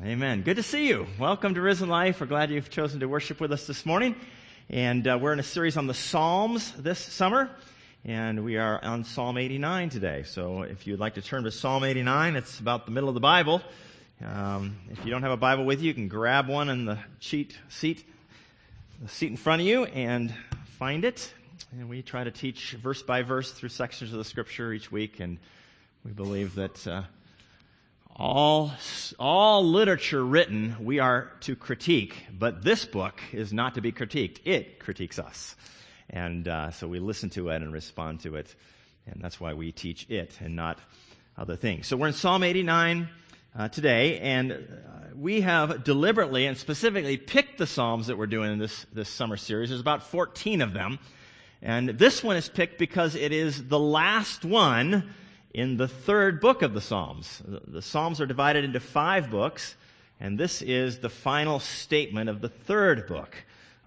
Amen. Good to see you. Welcome to Risen Life. We're glad you've chosen to worship with us this morning. And uh, we're in a series on the Psalms this summer. And we are on Psalm 89 today. So if you'd like to turn to Psalm 89, it's about the middle of the Bible. Um, if you don't have a Bible with you, you can grab one in the cheat seat, the seat in front of you, and find it. And we try to teach verse by verse through sections of the Scripture each week. And we believe that uh, all, all literature written we are to critique, but this book is not to be critiqued. It critiques us. And uh, so we listen to it and respond to it. And that's why we teach it and not other things. So we're in Psalm 89 uh, today, and uh, we have deliberately and specifically picked the Psalms that we're doing in this, this summer series. There's about 14 of them. And this one is picked because it is the last one in the third book of the Psalms. The Psalms are divided into five books, and this is the final statement of the third book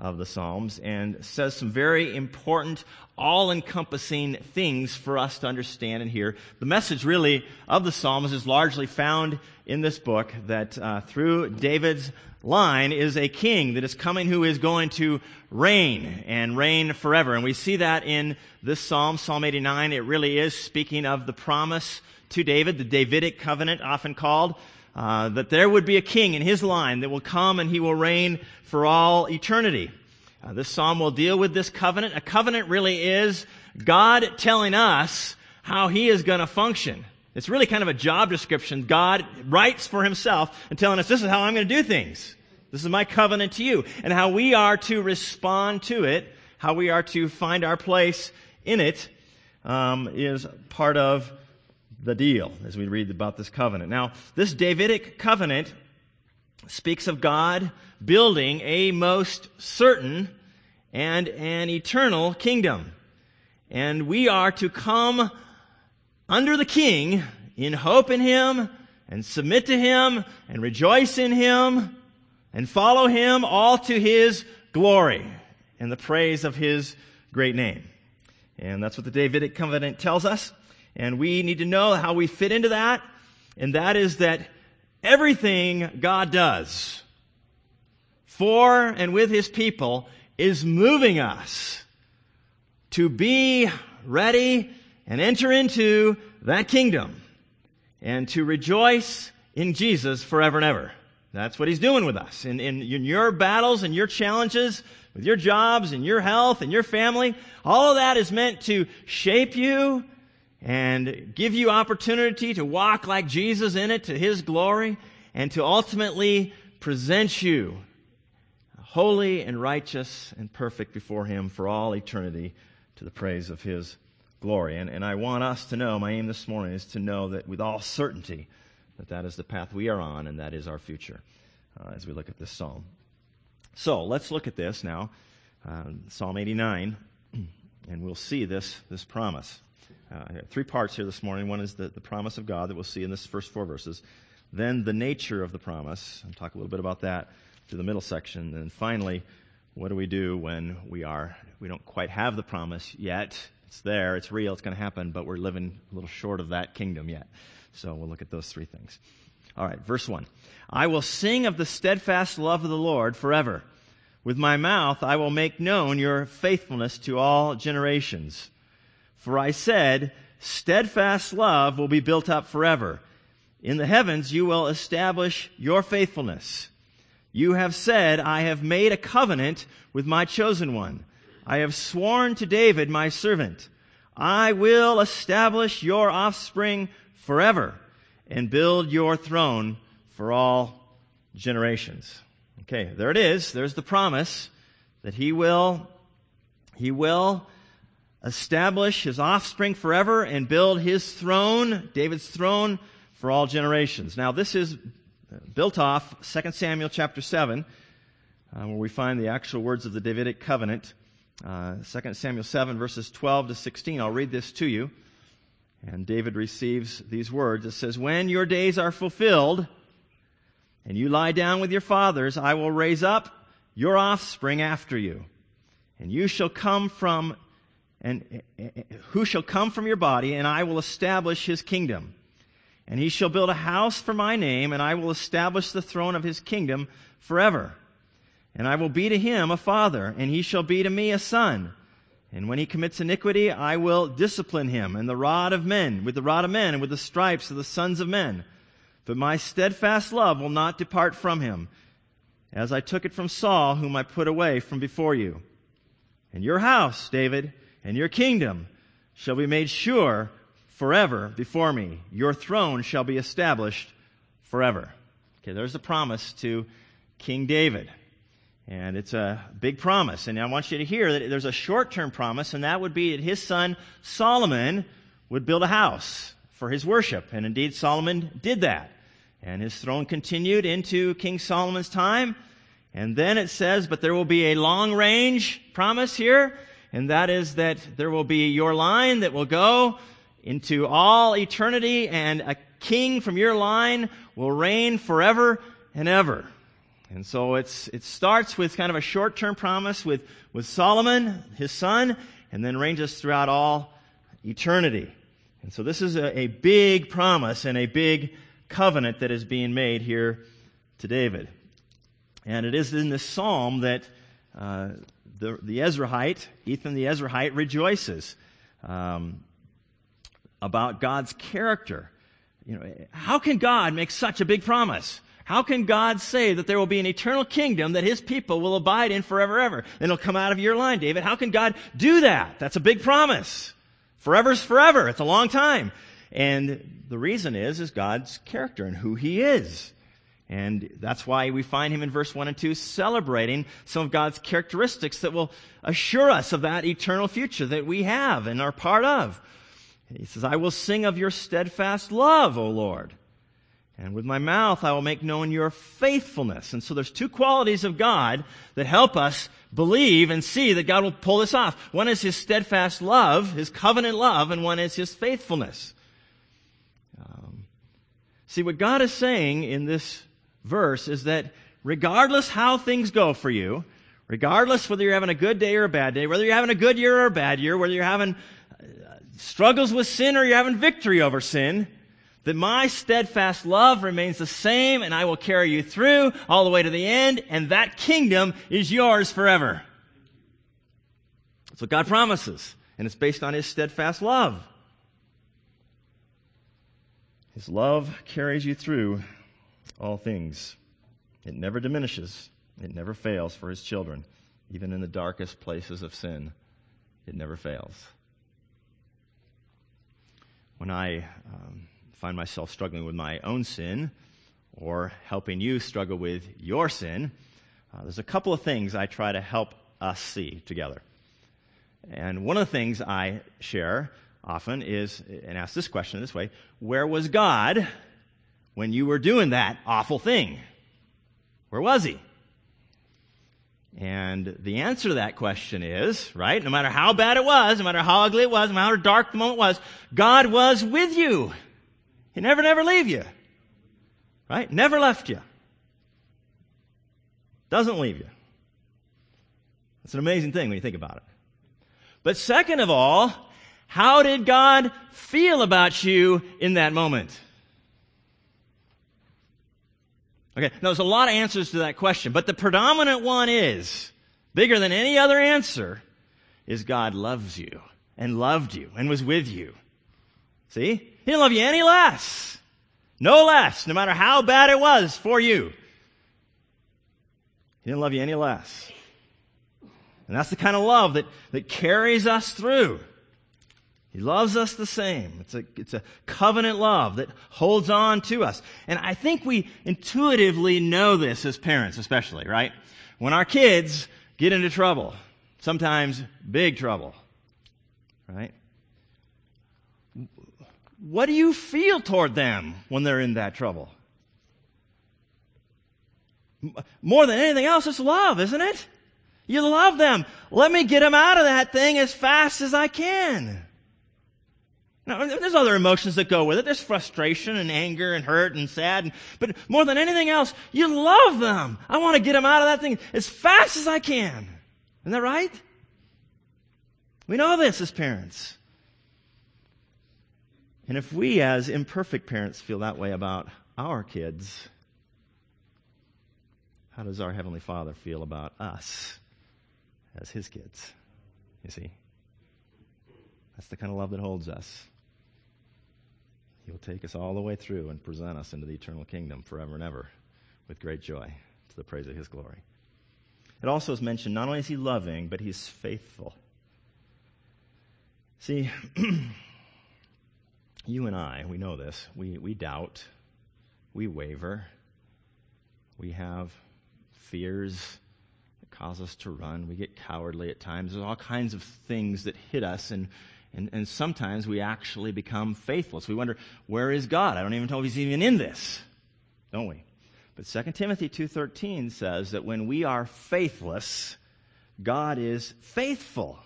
of the Psalms and says some very important, all-encompassing things for us to understand and hear. The message really of the Psalms is largely found in this book that uh, through David's line is a king that is coming who is going to reign and reign forever. And we see that in this Psalm, Psalm 89. It really is speaking of the promise to David, the Davidic covenant often called, uh, that there would be a king in his line that will come and he will reign for all eternity. Uh, this psalm will deal with this covenant. A covenant really is God telling us how he is going to function. It's really kind of a job description. God writes for himself and telling us, this is how I'm going to do things. This is my covenant to you. And how we are to respond to it, how we are to find our place in it, um, is part of the deal as we read about this covenant. Now, this Davidic covenant speaks of God building a most certain and an eternal kingdom. And we are to come under the king in hope in him and submit to him and rejoice in him and follow him all to his glory and the praise of his great name. And that's what the Davidic covenant tells us. And we need to know how we fit into that. And that is that everything God does for and with his people is moving us to be ready and enter into that kingdom and to rejoice in Jesus forever and ever. That's what he's doing with us. In, in, in, your battles and your challenges, with your jobs and your health and your family, all of that is meant to shape you and give you opportunity to walk like Jesus in it to his glory and to ultimately present you holy and righteous and perfect before him for all eternity to the praise of his glory. And, and I want us to know, my aim this morning is to know that with all certainty that that is the path we are on and that is our future uh, as we look at this psalm. So let's look at this now, uh, Psalm 89, and we'll see this, this promise. Uh, three parts here this morning. One is the, the promise of God that we'll see in this first four verses. Then the nature of the promise. I'll talk a little bit about that through the middle section. And finally, what do we do when we are we don't quite have the promise yet? It's there, it's real, it's going to happen, but we're living a little short of that kingdom yet. So we'll look at those three things. All right, verse 1. I will sing of the steadfast love of the Lord forever. With my mouth I will make known your faithfulness to all generations. For I said, steadfast love will be built up forever. In the heavens you will establish your faithfulness. You have said, I have made a covenant with my chosen one. I have sworn to David, my servant, I will establish your offspring forever and build your throne for all generations. Okay, there it is. There's the promise that he will, he will establish his offspring forever and build his throne, David's throne, for all generations. Now, this is built off 2 Samuel chapter 7, uh, where we find the actual words of the Davidic covenant. Uh, 2 Samuel 7, verses 12 to 16. I'll read this to you. And David receives these words. It says, When your days are fulfilled, and you lie down with your fathers, I will raise up your offspring after you. And you shall come from, and eh, eh, eh, who shall come from your body, and I will establish his kingdom. and he shall build a house for my name, and I will establish the throne of his kingdom forever. And I will be to him a father, and he shall be to me a son. And when he commits iniquity, I will discipline him, and the rod of men, with the rod of men, and with the stripes of the sons of men. But my steadfast love will not depart from him, as I took it from Saul, whom I put away from before you. And your house, David, and your kingdom shall be made sure forever before me. Your throne shall be established forever. Okay, there's a promise to King David. And it's a big promise. And I want you to hear that there's a short term promise, and that would be that his son Solomon would build a house for his worship. And indeed, Solomon did that. And his throne continued into King Solomon's time. And then it says, but there will be a long range promise here, and that is that there will be your line that will go into all eternity, and a king from your line will reign forever and ever. And so it's, it starts with kind of a short-term promise with, with Solomon, his son, and then ranges throughout all eternity. And so this is a, a big promise and a big covenant that is being made here to David. And it is in this psalm that uh, the, the Ezrahite, Ethan the Ezrahite, rejoices um, about God's character. You know, how can God make such a big promise? How can God say that there will be an eternal kingdom that his people will abide in forever ever? And it'll come out of your line, David. How can God do that? That's a big promise. Forever's forever. It's a long time. And the reason is, is God's character and who he is. And that's why we find him in verse 1 and 2 celebrating some of God's characteristics that will assure us of that eternal future that we have and are part of. He says, I will sing of your steadfast love, O Lord. And with my mouth I will make known your faithfulness. And so there's two qualities of God that help us believe and see that God will pull this off. One is his steadfast love, his covenant love, and one is his faithfulness. Um, see, what God is saying in this verse is that regardless how things go for you, regardless whether you're having a good day or a bad day, whether you're having a good year or a bad year, whether you're having uh, struggles with sin or you're having victory over sin, that my steadfast love remains the same and I will carry you through all the way to the end and that kingdom is yours forever. That's what God promises. And it's based on His steadfast love. His love carries you through all things. It never diminishes. It never fails for His children, even in the darkest places of sin. It never fails. When I um, find myself struggling with my own sin or helping you struggle with your sin, uh, there's a couple of things I try to help us see together. And one of the things I share often is, and ask this question this way, where was God when you were doing that awful thing? Where was he? And the answer to that question is, right, no matter how bad it was, no matter how ugly it was, no matter how dark the moment was, God was with you. He never, never leave you. Right? Never left you. Doesn't leave you. It's an amazing thing when you think about it. But second of all, how did God feel about you in that moment? Okay, now there's a lot of answers to that question, but the predominant one is, bigger than any other answer, is God loves you and loved you and was with you. See? He didn't love you any less. No less, no matter how bad it was for you. He didn't love you any less. And that's the kind of love that, that carries us through. He loves us the same. It's a, it's a covenant love that holds on to us. And I think we intuitively know this as parents, especially, right? When our kids get into trouble, sometimes big trouble, right? What do you feel toward them when they're in that trouble? More than anything else, it's love, isn't it? You love them. Let me get them out of that thing as fast as I can. Now, there's other emotions that go with it. There's frustration and anger and hurt and sad. And, but more than anything else, you love them. I want to get them out of that thing as fast as I can. Isn't that right? We know this as parents. And if we, as imperfect parents, feel that way about our kids, how does our Heavenly Father feel about us as His kids? You see? That's the kind of love that holds us. He'll take us all the way through and present us into the eternal kingdom forever and ever with great joy to the praise of His glory. It also is mentioned not only is He loving, but He's faithful. See, you and I, we know this. We, we doubt, we waver, we have fears that cause us to run, we get cowardly at times. There's all kinds of things that hit us, and, and, and sometimes we actually become faithless. We wonder, where is God? I don't even know if He's even in this, don't we? But 2 Timothy 2.13 says that when we are faithless, God is faithful.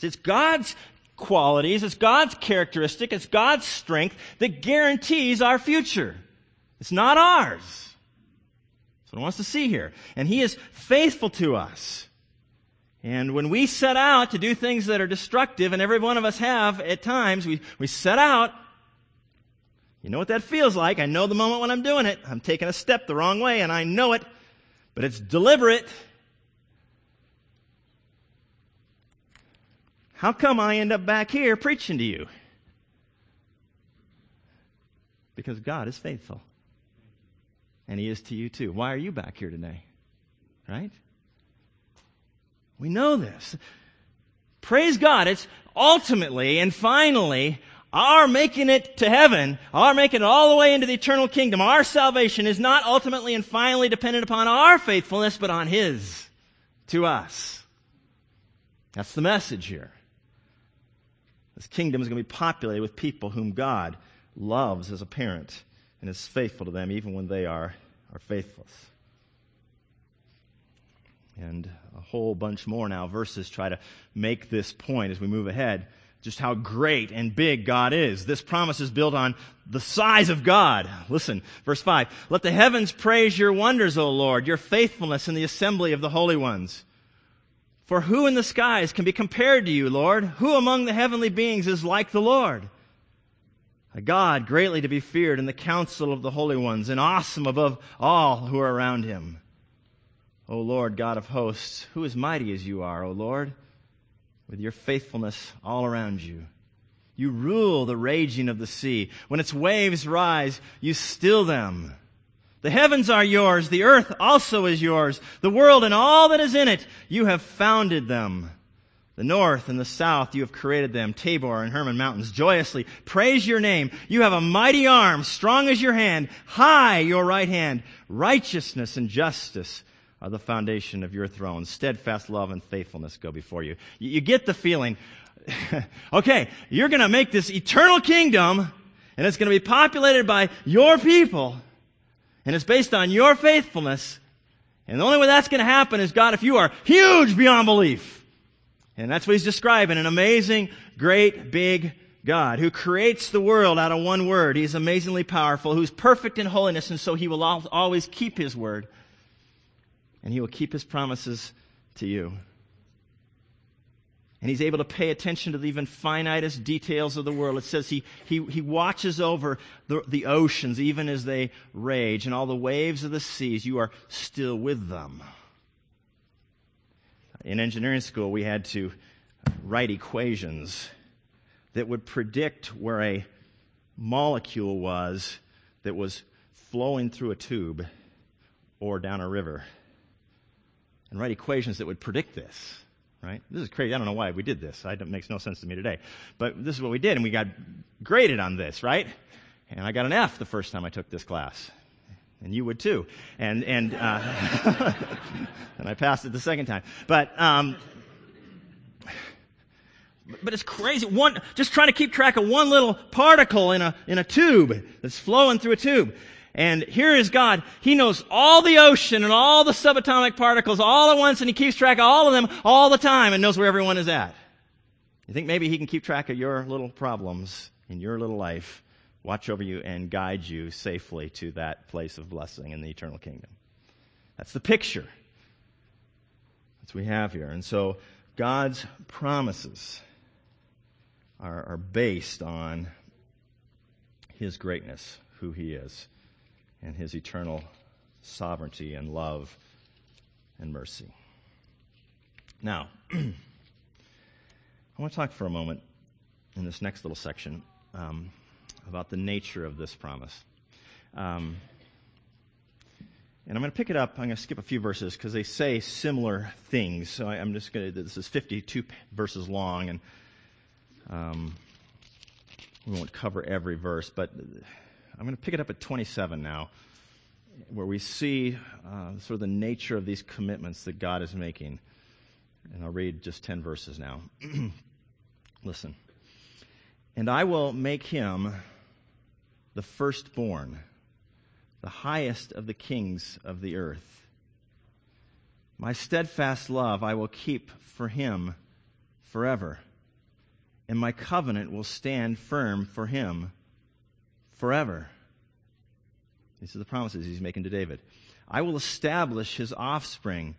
It's God's qualities, it's God's characteristic, it's God's strength that guarantees our future. It's not ours. That's what he wants to see here. And He is faithful to us. And when we set out to do things that are destructive, and every one of us have at times, we, we set out, you know what that feels like. I know the moment when I'm doing it. I'm taking a step the wrong way, and I know it, but it's deliberate. How come I end up back here preaching to you? Because God is faithful. And He is to you too. Why are you back here today? Right? We know this. Praise God. It's ultimately and finally our making it to heaven, our making it all the way into the eternal kingdom, our salvation is not ultimately and finally dependent upon our faithfulness, but on His to us. That's the message here. This kingdom is going to be populated with people whom God loves as a parent and is faithful to them even when they are, are faithless. And a whole bunch more now verses try to make this point as we move ahead just how great and big God is. This promise is built on the size of God. Listen, verse 5. Let the heavens praise your wonders, O Lord, your faithfulness in the assembly of the holy ones. For who in the skies can be compared to you, Lord? Who among the heavenly beings is like the Lord? A God greatly to be feared in the council of the holy ones and awesome above all who are around him. O Lord, God of hosts, who is mighty as you are, O Lord, with your faithfulness all around you. You rule the raging of the sea. When its waves rise, you still them. The heavens are yours, the earth also is yours, the world and all that is in it. You have founded them. The north and the south, you have created them, Tabor and Hermon mountains, joyously. Praise your name. You have a mighty arm, strong as your hand, high your right hand. Righteousness and justice are the foundation of your throne. Steadfast love and faithfulness go before you. You, you get the feeling, okay, you're gonna make this eternal kingdom, and it's gonna be populated by your people. And it's based on your faithfulness. And the only way that's going to happen is God, if you are huge beyond belief. And that's what he's describing an amazing, great, big God who creates the world out of one word. He's amazingly powerful, who's perfect in holiness, and so he will always keep his word. And he will keep his promises to you and he's able to pay attention to the even finitest details of the world. It says he, he, he watches over the, the oceans even as they rage and all the waves of the seas. You are still with them. In engineering school, we had to write equations that would predict where a molecule was that was flowing through a tube or down a river. And write equations that would predict this right? This is crazy. I don't know why we did this. It makes no sense to me today. But this is what we did, and we got graded on this, right? And I got an F the first time I took this class. And you would too. And, and, uh, and I passed it the second time. But, um, but it's crazy. One, just trying to keep track of one little particle in a, in a tube that's flowing through a tube. And here is God. He knows all the ocean and all the subatomic particles all at once, and He keeps track of all of them all the time and knows where everyone is at. You think maybe He can keep track of your little problems in your little life, watch over you, and guide you safely to that place of blessing in the eternal kingdom? That's the picture. That's what we have here. And so God's promises are, are based on his greatness, who he is, and his eternal sovereignty and love and mercy. Now, I want to talk for a moment in this next little section um, about the nature of this promise. Um, and I'm going to pick it up. I'm going to skip a few verses because they say similar things. So I, am just going to, this is 52 verses long, and um, we won't cover every verse, but I'm going to pick it up at 27 now, where we see uh, sort of the nature of these commitments that God is making. And I'll read just 10 verses now. Listen. And I will make him the firstborn the highest of the kings of the earth. My steadfast love I will keep for him forever, and my covenant will stand firm for him forever. These are the promises he's making to David. I will establish his offspring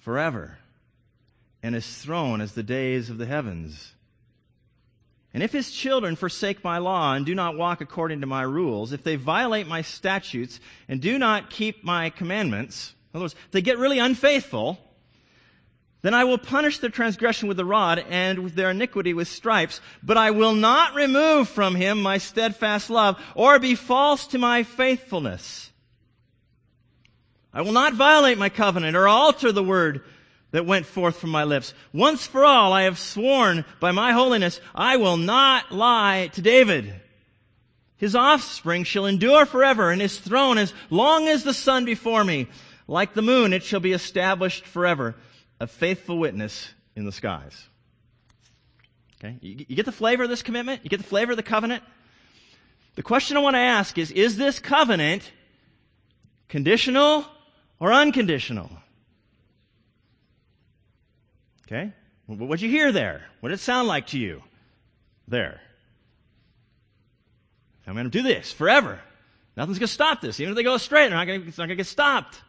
forever, and his throne as the days of the heavens. And if his children forsake my law and do not walk according to my rules, if they violate my statutes and do not keep my commandments, in other words, they get really unfaithful, then I will punish their transgression with the rod and with their iniquity with stripes, but I will not remove from him my steadfast love or be false to my faithfulness. I will not violate my covenant or alter the word that went forth from my lips. Once for all, I have sworn by my holiness, I will not lie to David. His offspring shall endure forever, and his throne as long as the sun before me. Like the moon, it shall be established forever, a faithful witness in the skies. Okay? You, you get the flavor of this commitment? You get the flavor of the covenant? The question I want to ask is, is this covenant conditional or unconditional? Okay? What'd you hear there? What did it sound like to you? There. I'm going to do this forever. Nothing's going to stop this. Even if they go astray, they're not going to, it's not going to get stopped.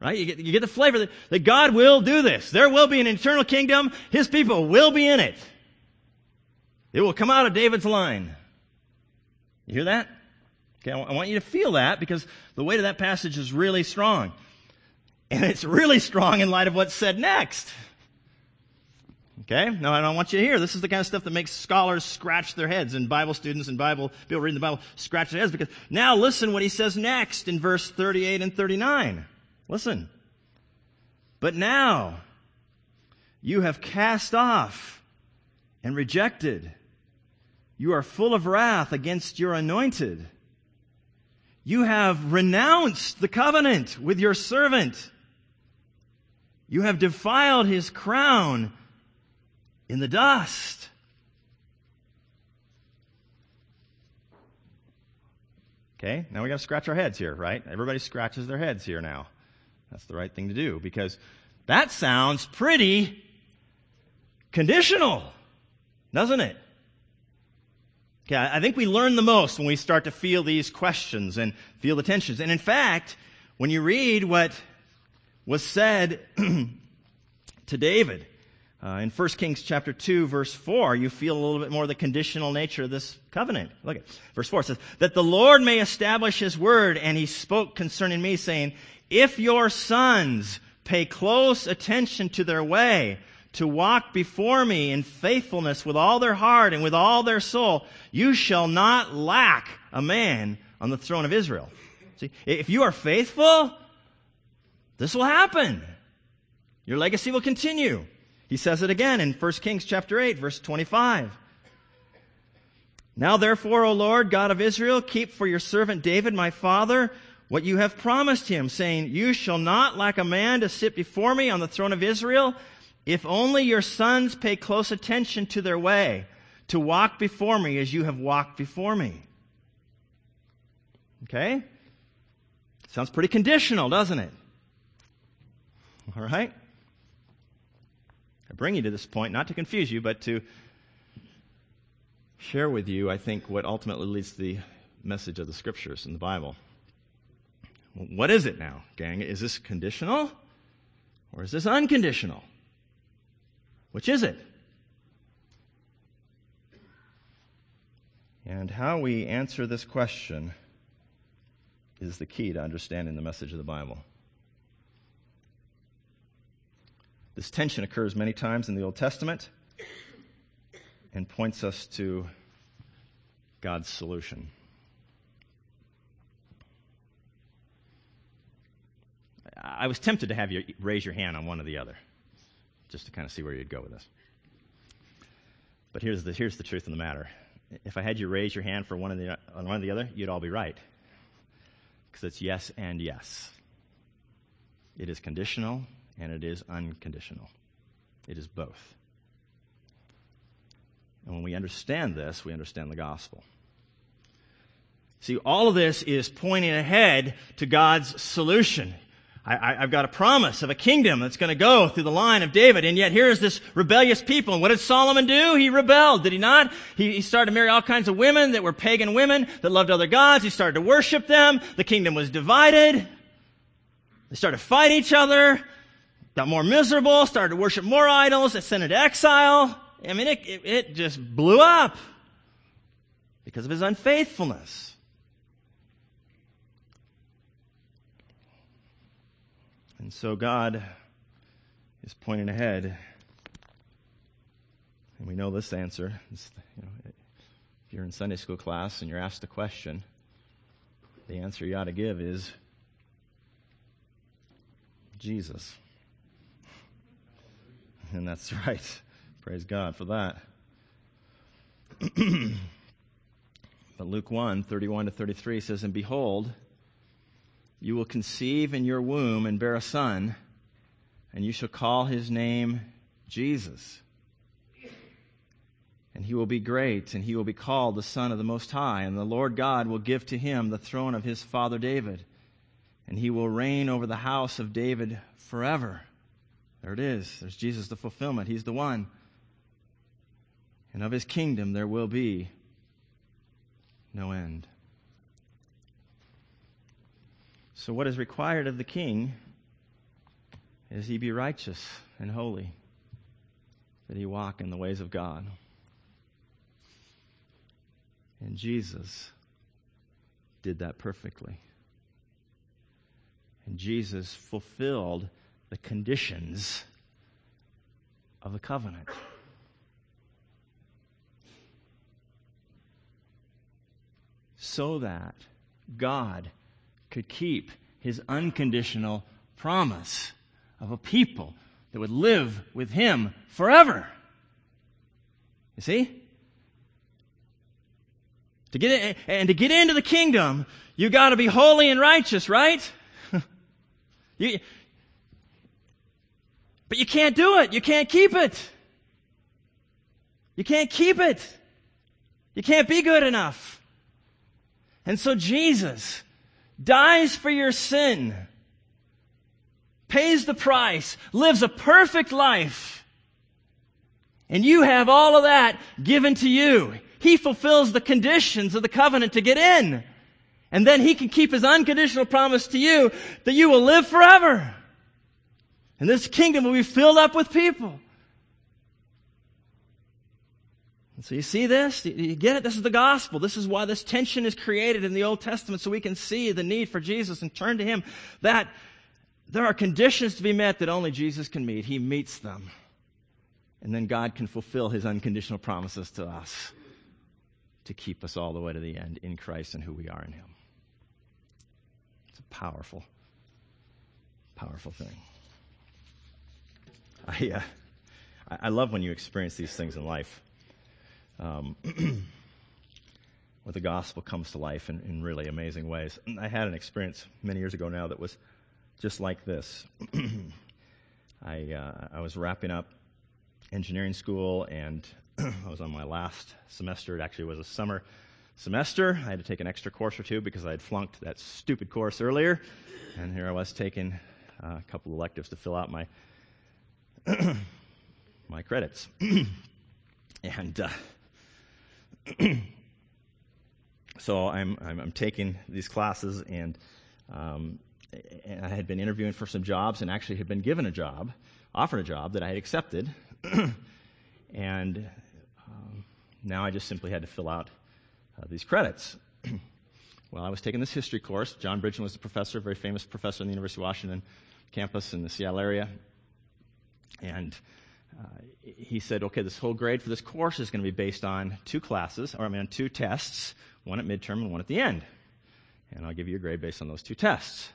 Right? You get, you get the flavor that, that God will do this. There will be an eternal kingdom. His people will be in it. It will come out of David's line. You hear that? Okay, I want you to feel that because the weight of that passage is really strong. And it's really strong in light of what's said next. Okay? Now I don't want you to hear. This is the kind of stuff that makes scholars scratch their heads and Bible students and Bible, people reading the Bible scratch their heads because now listen what he says next in verse 38 and 39. Listen. But now you have cast off and rejected. You are full of wrath against your anointed. You have renounced the covenant with your servant you have defiled his crown in the dust. Okay, now we got to scratch our heads here, right? Everybody scratches their heads here now. That's the right thing to do because that sounds pretty conditional, doesn't it? Okay, I think we learn the most when we start to feel these questions and feel the tensions. And in fact, when you read what was said to David. Uh, in 1 Kings chapter 2 verse 4, you feel a little bit more the conditional nature of this covenant. Look at verse 4 says, that the Lord may establish his word, and he spoke concerning me saying, if your sons pay close attention to their way, to walk before me in faithfulness with all their heart and with all their soul, you shall not lack a man on the throne of Israel. See, if you are faithful, this will happen. Your legacy will continue. He says it again in 1 Kings chapter 8 verse 25. Now therefore, O Lord, God of Israel, keep for your servant David, my father, what you have promised him, saying, You shall not lack a man to sit before me on the throne of Israel, if only your sons pay close attention to their way, to walk before me as you have walked before me. Okay? Sounds pretty conditional, doesn't it? All right? I bring you to this point not to confuse you, but to share with you, I think, what ultimately leads to the message of the scriptures in the Bible. What is it now, gang? Is this conditional or is this unconditional? Which is it? And how we answer this question is the key to understanding the message of the Bible. This tension occurs many times in the Old Testament and points us to God's solution. I was tempted to have you raise your hand on one or the other, just to kind of see where you'd go with this. But here's the, here's the truth of the matter. If I had you raise your hand for one, of the, on one or the other, you'd all be right. Because it's yes and yes. It is conditional and it is unconditional. It is both. And when we understand this, we understand the gospel. See, all of this is pointing ahead to God's solution. I, have got a promise of a kingdom that's going to go through the line of David, and yet here's this rebellious people. And what did Solomon do? He rebelled, did he not? He, he started to marry all kinds of women that were pagan women that loved other gods. He started to worship them. The kingdom was divided. They started to fight each other, got more miserable, started to worship more idols, they sent into exile. I mean, it, it, it just blew up because of his unfaithfulness. And so God is pointing ahead. And we know this answer. You know, if you're in Sunday school class and you're asked a question, the answer you ought to give is Jesus. And that's right. Praise God for that. but Luke 1 31 to 33 says, And behold, you will conceive in your womb and bear a son, and you shall call his name Jesus. And he will be great, and he will be called the Son of the Most High. And the Lord God will give to him the throne of his father David, and he will reign over the house of David forever. There it is. There's Jesus, the fulfillment. He's the one. And of his kingdom there will be no end. So, what is required of the king is he be righteous and holy, that he walk in the ways of God. And Jesus did that perfectly. And Jesus fulfilled the conditions of the covenant. So that God could keep his unconditional promise of a people that would live with him forever. You see? To get in, and to get into the kingdom, you got to be holy and righteous, right? you, but you can't do it. You can't keep it. You can't keep it. You can't be good enough. And so Jesus dies for your sin, pays the price, lives a perfect life, and you have all of that given to you. He fulfills the conditions of the covenant to get in. And then he can keep his unconditional promise to you that you will live forever. And this kingdom will be filled up with people. So you see this? You get it? This is the gospel. This is why this tension is created in the Old Testament so we can see the need for Jesus and turn to Him. That there are conditions to be met that only Jesus can meet. He meets them. And then God can fulfill His unconditional promises to us to keep us all the way to the end in Christ and who we are in Him. It's a powerful, powerful thing. I, uh, I love when you experience these things in life um, where the gospel comes to life in, in really amazing ways. I had an experience many years ago now that was just like this. I, uh, I was wrapping up engineering school and I was on my last semester. It actually was a summer semester. I had to take an extra course or two because I had flunked that stupid course earlier. And here I was taking uh, a couple of electives to fill out my my credits. and uh, so I'm, I'm, I'm, taking these classes, and, um, and I had been interviewing for some jobs and actually had been given a job, offered a job that I had accepted. and um, now I just simply had to fill out uh, these credits. well, I was taking this history course. John Bridgman was a professor, a very famous professor in the University of Washington campus in the Seattle area. And he said, okay, this whole grade for this course is going to be based on two classes, or I mean, two tests, one at midterm and one at the end. And I'll give you a grade based on those two tests.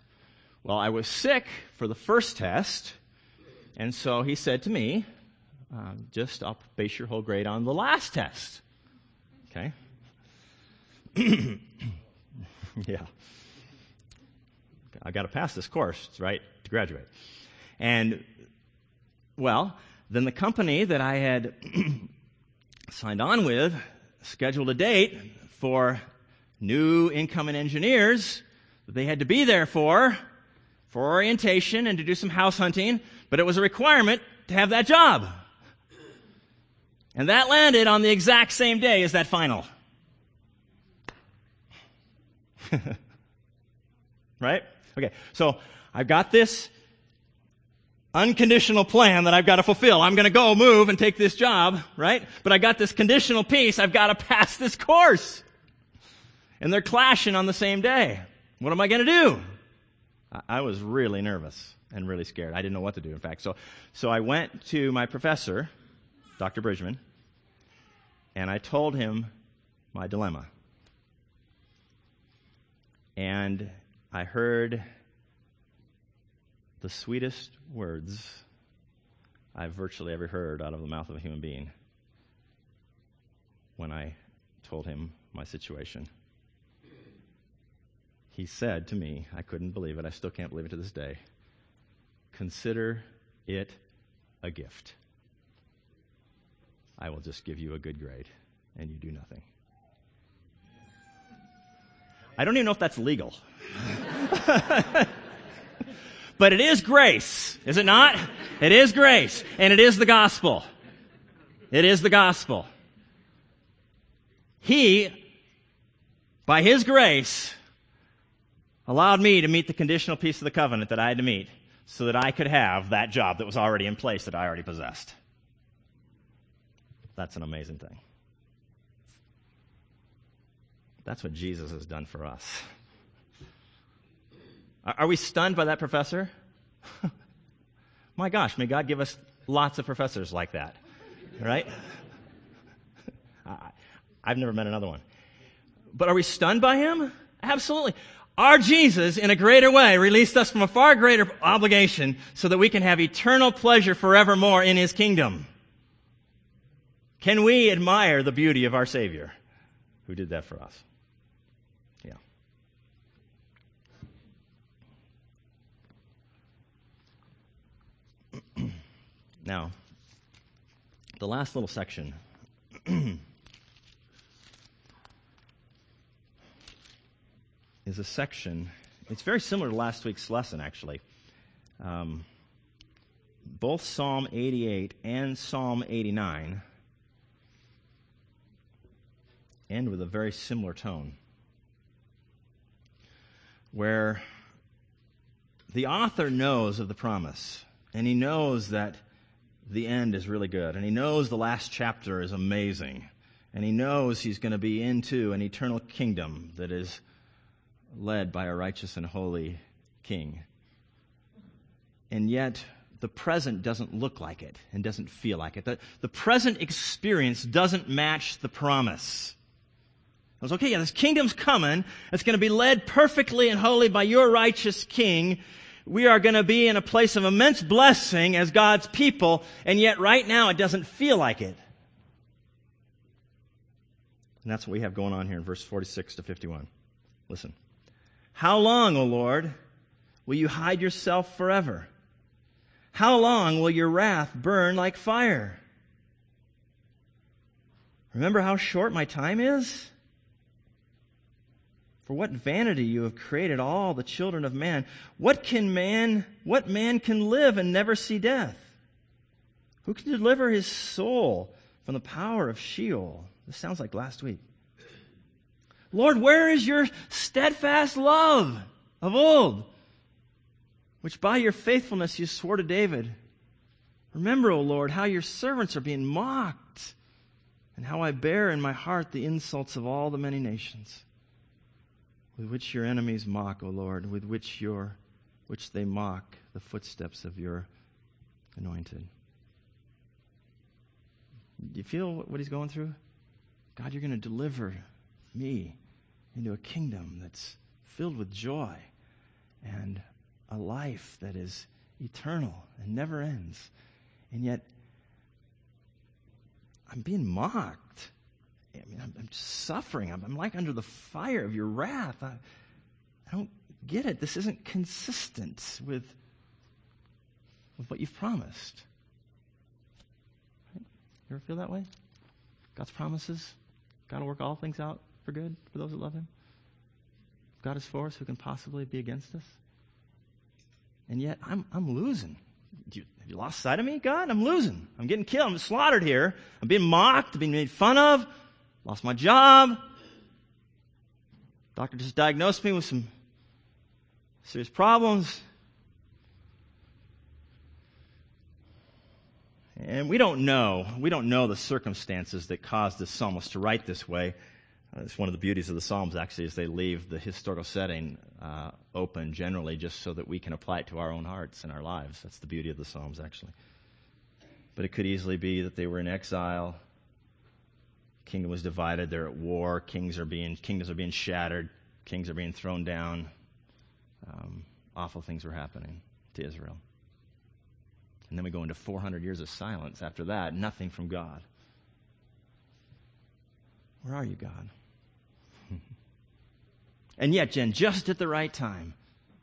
Well, I was sick for the first test, and so he said to me, uh, just base your whole grade on the last test. Okay? yeah. I got to pass this course, right, to graduate. And, well, then the company that I had signed on with scheduled a date for new incoming engineers that they had to be there for, for orientation and to do some house hunting, but it was a requirement to have that job. And that landed on the exact same day as that final. right? Okay, so I've got this unconditional plan that I've got to fulfill. I'm going to go move and take this job, right? But I got this conditional piece. I've got to pass this course. And they're clashing on the same day. What am I going to do? I was really nervous and really scared. I didn't know what to do, in fact. So, so I went to my professor, Dr. Bridgman, and I told him my dilemma. And I heard the sweetest words I've virtually ever heard out of the mouth of a human being when I told him my situation. He said to me, I couldn't believe it, I still can't believe it to this day consider it a gift. I will just give you a good grade, and you do nothing. I don't even know if that's legal. but it is grace, is it not? It is grace, and it is the gospel. It is the gospel. He, by His grace, allowed me to meet the conditional piece of the covenant that I had to meet so that I could have that job that was already in place that I already possessed. That's an amazing thing. That's what Jesus has done for us. Are we stunned by that professor? My gosh, may God give us lots of professors like that, right? I've never met another one. But are we stunned by him? Absolutely. Our Jesus, in a greater way, released us from a far greater obligation so that we can have eternal pleasure forevermore in his kingdom. Can we admire the beauty of our Savior who did that for us? Yeah. Now, the last little section is a section, it's very similar to last week's lesson, actually. Um, both Psalm 88 and Psalm 89 end with a very similar tone, where the author knows of the promise, and he knows that the end is really good, and he knows the last chapter is amazing, and he knows he's going to be into an eternal kingdom that is led by a righteous and holy king. And yet, the present doesn't look like it and doesn't feel like it. The, the present experience doesn't match the promise. I was okay, yeah, this kingdom's coming. It's going to be led perfectly and holy by your righteous king. We are going to be in a place of immense blessing as God's people, and yet right now it doesn't feel like it. And that's what we have going on here in verse 46 to 51. Listen. How long, O Lord, will you hide yourself forever? How long will your wrath burn like fire? Remember how short my time is? For what vanity you have created all the children of man. What can man, what man can live and never see death? Who can deliver his soul from the power of Sheol? This sounds like last week. Lord, where is your steadfast love of old, which by your faithfulness you swore to David? Remember, O Lord, how your servants are being mocked. and how I bear in my heart the insults of all the many nations, with which your enemies mock, O Lord, with which your which they mock the footsteps of your anointed. Do you feel what he's going through? God, you're going to deliver me into a kingdom that's filled with joy and a life that is eternal and never ends. And yet, I'm being mocked. I mean, I'm, I'm suffering. I'm, I'm, like under the fire of your wrath. I, I don't get it. This isn't consistent with, with what you've promised. Right? You ever feel that way? God's promises? God will work all things out for good for those that love Him? God is for us, who can possibly be against us? And yet, I'm, I'm losing. You, have you lost sight of me, God? I'm losing. I'm getting killed. I'm slaughtered here. I'm being mocked, being made fun of, lost my job. Doctor just diagnosed me with some serious problems. And we don't know. We don't know the circumstances that caused the psalmist to write this way. Uh, it's one of the beauties of the Psalms, actually, is they leave the historical setting uh, open generally just so that we can apply it to our own hearts and our lives. That's the beauty of the Psalms, actually. But it could easily be that they were in exile. Kingdom was divided. They're at war. Kings are being, kingdoms are being shattered. Kings are being thrown down. Um, awful things were happening to Israel. And then we go into 400 years of silence after that, nothing from God. Where are you, God? and yet, Jen, just at the right time,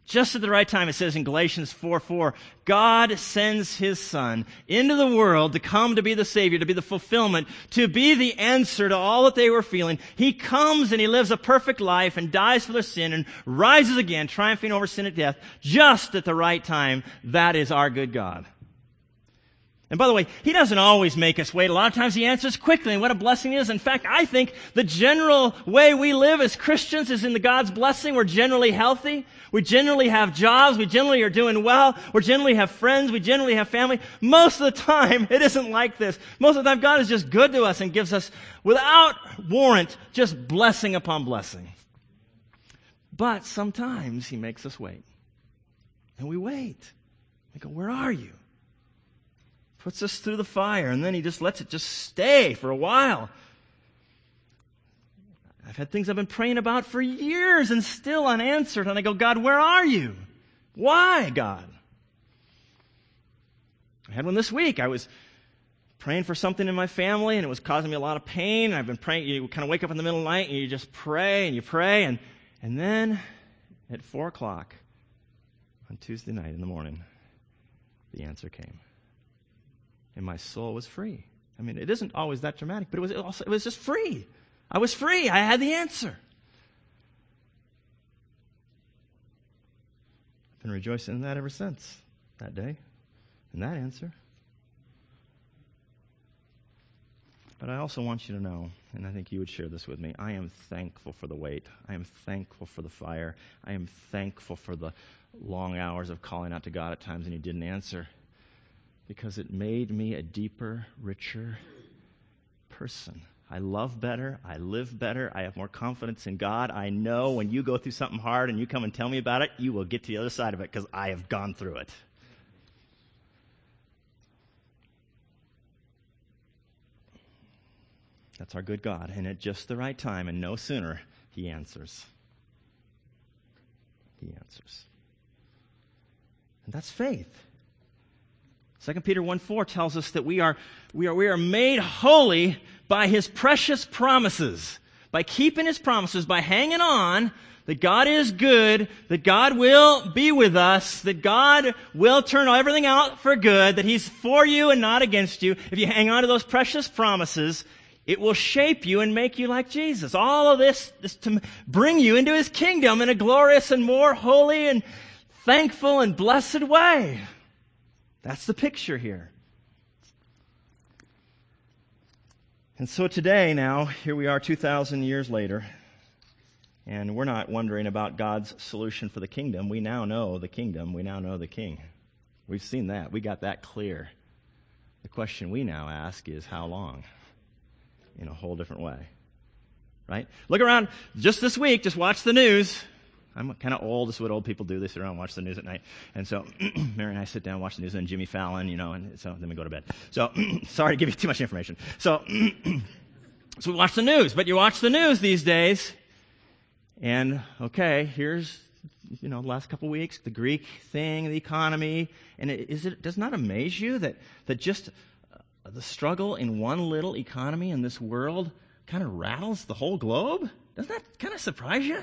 just at the right time, it says in Galatians 4 4, God sends his son into the world to come to be the Savior, to be the fulfillment, to be the answer to all that they were feeling. He comes and he lives a perfect life and dies for their sin and rises again, triumphing over sin and death, just at the right time. That is our good God. And by the way, He doesn't always make us wait. A lot of times He answers quickly, and what a blessing is. In fact, I think the general way we live as Christians is in the God's blessing. We're generally healthy. We generally have jobs. We generally are doing well. We generally have friends. We generally have family. Most of the time, it isn't like this. Most of the time, God is just good to us and gives us, without warrant, just blessing upon blessing. But sometimes He makes us wait. And we wait. We go, Where are you? Puts us through the fire, and then he just lets it just stay for a while. I've had things I've been praying about for years and still unanswered, and I go, God, where are you? Why, God? I had one this week. I was praying for something in my family, and it was causing me a lot of pain. And I've been praying. You kind of wake up in the middle of the night, and you just pray and you pray, and and then at four o'clock on Tuesday night in the morning, the answer came and my soul was free. I mean, it isn't always that dramatic, but it was also, it was just free. I was free. I had the answer. I've been rejoicing in that ever since that day and that answer. But I also want you to know, and I think you would share this with me, I am thankful for the wait. I am thankful for the fire. I am thankful for the long hours of calling out to God at times and He didn't answer because it made me a deeper, richer person. I love better. I live better. I have more confidence in God. I know when you go through something hard and you come and tell me about it, you will get to the other side of it because I have gone through it. That's our good God. And at just the right time and no sooner, He answers. He answers. And that's faith. 2 Peter 1 4 tells us that we are, we are, we are made holy by his precious promises. By keeping his promises, by hanging on, that God is good, that God will be with us, that God will turn everything out for good, that he's for you and not against you. If you hang on to those precious promises, it will shape you and make you like Jesus. All of this is to bring you into his kingdom in a glorious and more holy and thankful and blessed way. That's the picture here. And so today, now, here we are 2,000 years later, and we're not wondering about God's solution for the kingdom. We now know the kingdom. We now know the king. We've seen that. We got that clear. The question we now ask is how long? in a whole different way. Right? Look around just this week, just watch the news. I'm kind of old. This is what old people do. They sit around and watch the news at night. And so Mary and I sit down and watch the news and Jimmy Fallon, you know, and so then we go to bed. So sorry to give you too much information. So, so we watch the news, but you watch the news these days and okay, here's you know, the last couple of weeks, the Greek thing, the economy, and it, is it does not amaze you that that just uh, the struggle in one little economy in this world kind of rattles the whole globe? Doesn't that kind of surprise you?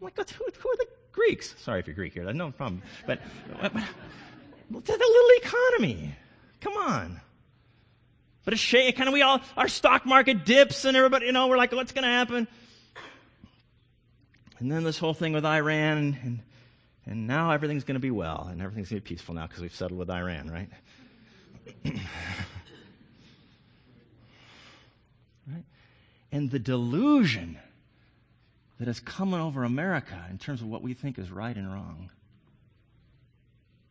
Like, who, who are the Greeks? Sorry if you're Greek here, no problem. But, but, but the little economy, come on. But it's shake, kind of we all, our stock market dips and everybody, you know, we're like, what's going to happen? And then this whole thing with Iran, and, and, and now everything's going to be well, and everything's going to be peaceful now because we've settled with Iran, right? right? And the delusion that is coming over America in terms of what we think is right and wrong.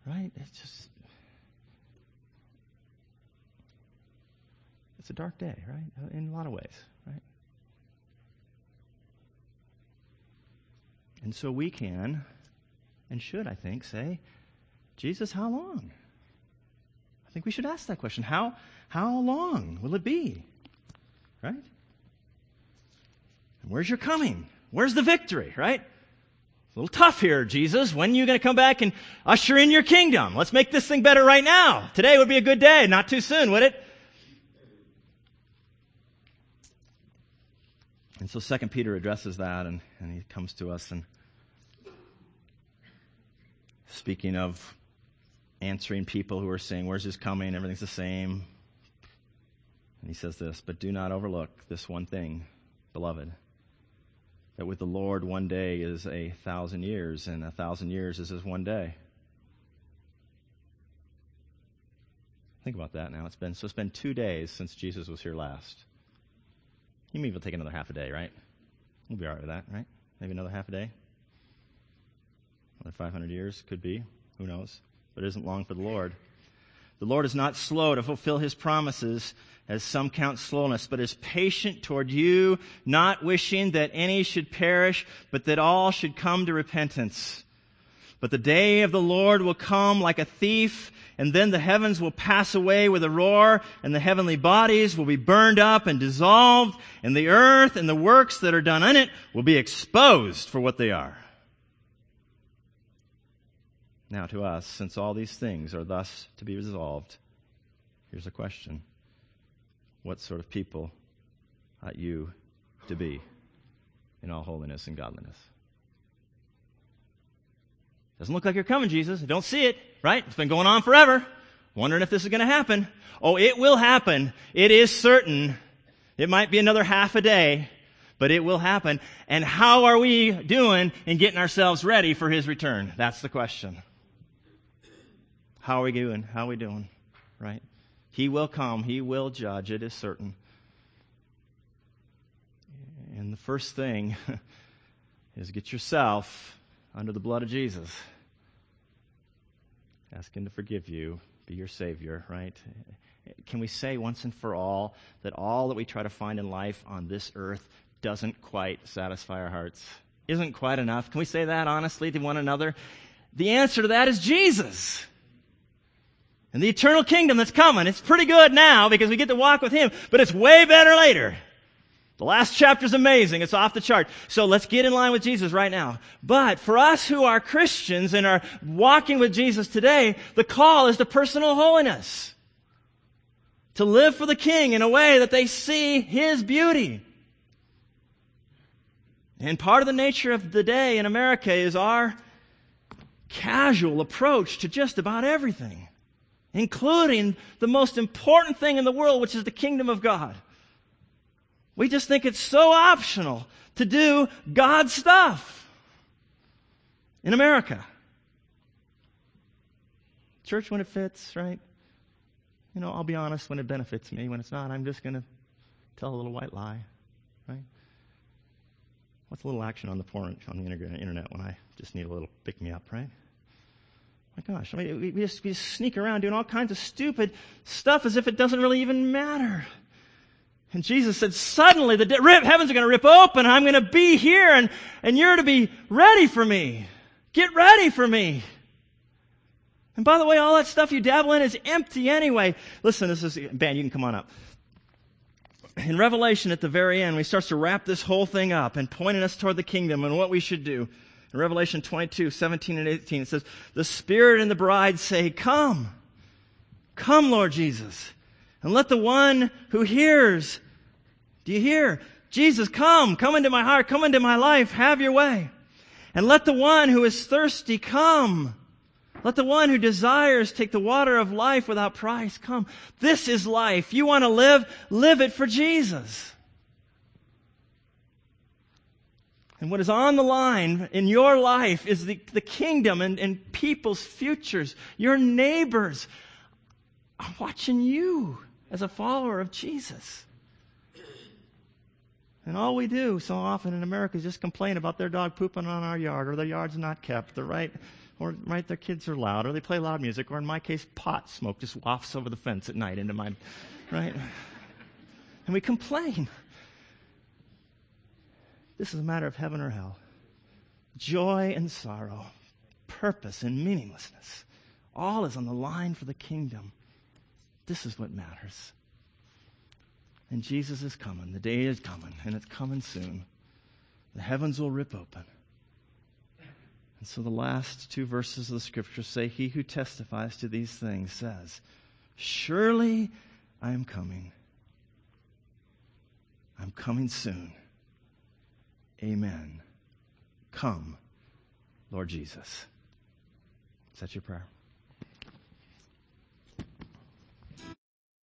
Right? It's just. It's a dark day, right? In a lot of ways, right? And so we can and should, I think, say, Jesus, how long? I think we should ask that question. How, how long will it be? Right? And where's your coming? Where's the victory, right? It's a little tough here, Jesus. When are you going to come back and usher in your kingdom? Let's make this thing better right now. Today would be a good day, not too soon, would it? And so Second Peter addresses that, and, and he comes to us and speaking of answering people who are saying, Where's his coming? Everything's the same. And he says this, But do not overlook this one thing, beloved, that with the Lord one day is a thousand years, and a thousand years is as one day. Think about that now. It's been so it's been two days since Jesus was here last. You maybe will take another half a day, right? We'll be all right with that, right? Maybe another half a day. Another 500 years, could be. Who knows? But it isn't long for the Lord. The Lord is not slow to fulfill his promises, as some count slowness, but is patient toward you, not wishing that any should perish, but that all should come to repentance. But the day of the Lord will come like a thief, and then the heavens will pass away with a roar, and the heavenly bodies will be burned up and dissolved, and the earth and the works that are done in it will be exposed for what they are. Now, to us, since all these things are thus to be resolved, here's a question What sort of people ought you to be in all holiness and godliness? Doesn't look like you're coming, Jesus. I don't see it, right? It's been going on forever. Wondering if this is going to happen. Oh, it will happen. It is certain. It might be another half a day, but it will happen. And how are we doing in getting ourselves ready for his return? That's the question. How are we doing? How are we doing? Right? He will come. He will judge. It is certain. And the first thing is get yourself under the blood of Jesus. Ask Him to forgive you, be your Savior, right? Can we say once and for all that all that we try to find in life on this earth doesn't quite satisfy our hearts? Isn't quite enough? Can we say that honestly to one another? The answer to that is Jesus and the eternal kingdom that's coming. It's pretty good now because we get to walk with Him, but it's way better later. The last chapter is amazing. It's off the chart. So let's get in line with Jesus right now. But for us who are Christians and are walking with Jesus today, the call is to personal holiness. To live for the King in a way that they see His beauty. And part of the nature of the day in America is our casual approach to just about everything including the most important thing in the world, which is the kingdom of God. We just think it's so optional to do God's stuff in America. Church when it fits, right? You know, I'll be honest when it benefits me. When it's not, I'm just going to tell a little white lie, right? What's a little action on the porn on the internet when I just need a little pick me up, right? My gosh, I mean, we, just, we just sneak around doing all kinds of stupid stuff as if it doesn't really even matter. And Jesus said, suddenly the rip, heavens are going to rip open. I'm going to be here and, and you're to be ready for me. Get ready for me. And by the way, all that stuff you dabble in is empty anyway. Listen, this is, Ben, you can come on up. In Revelation at the very end, he starts to wrap this whole thing up and pointing us toward the kingdom and what we should do. In Revelation 22, 17 and 18, it says, The Spirit and the bride say, Come. Come, Lord Jesus. And let the one who hears do you hear? Jesus, come, come into my heart, come into my life, have your way. And let the one who is thirsty come. Let the one who desires take the water of life without price come. This is life. You want to live? Live it for Jesus. And what is on the line in your life is the, the kingdom and, and people's futures. Your neighbors are watching you as a follower of Jesus. And all we do so often in America is just complain about their dog pooping on our yard, or their yard's not kept, or right, or right, their kids are loud, or they play loud music, or in my case, pot smoke just wafts over the fence at night into my, right? And we complain. This is a matter of heaven or hell. Joy and sorrow, purpose and meaninglessness. All is on the line for the kingdom. This is what matters. And Jesus is coming. The day is coming, and it's coming soon. The heavens will rip open. And so the last two verses of the scripture say, He who testifies to these things says, Surely I am coming. I'm coming soon. Amen. Come, Lord Jesus. Is that your prayer?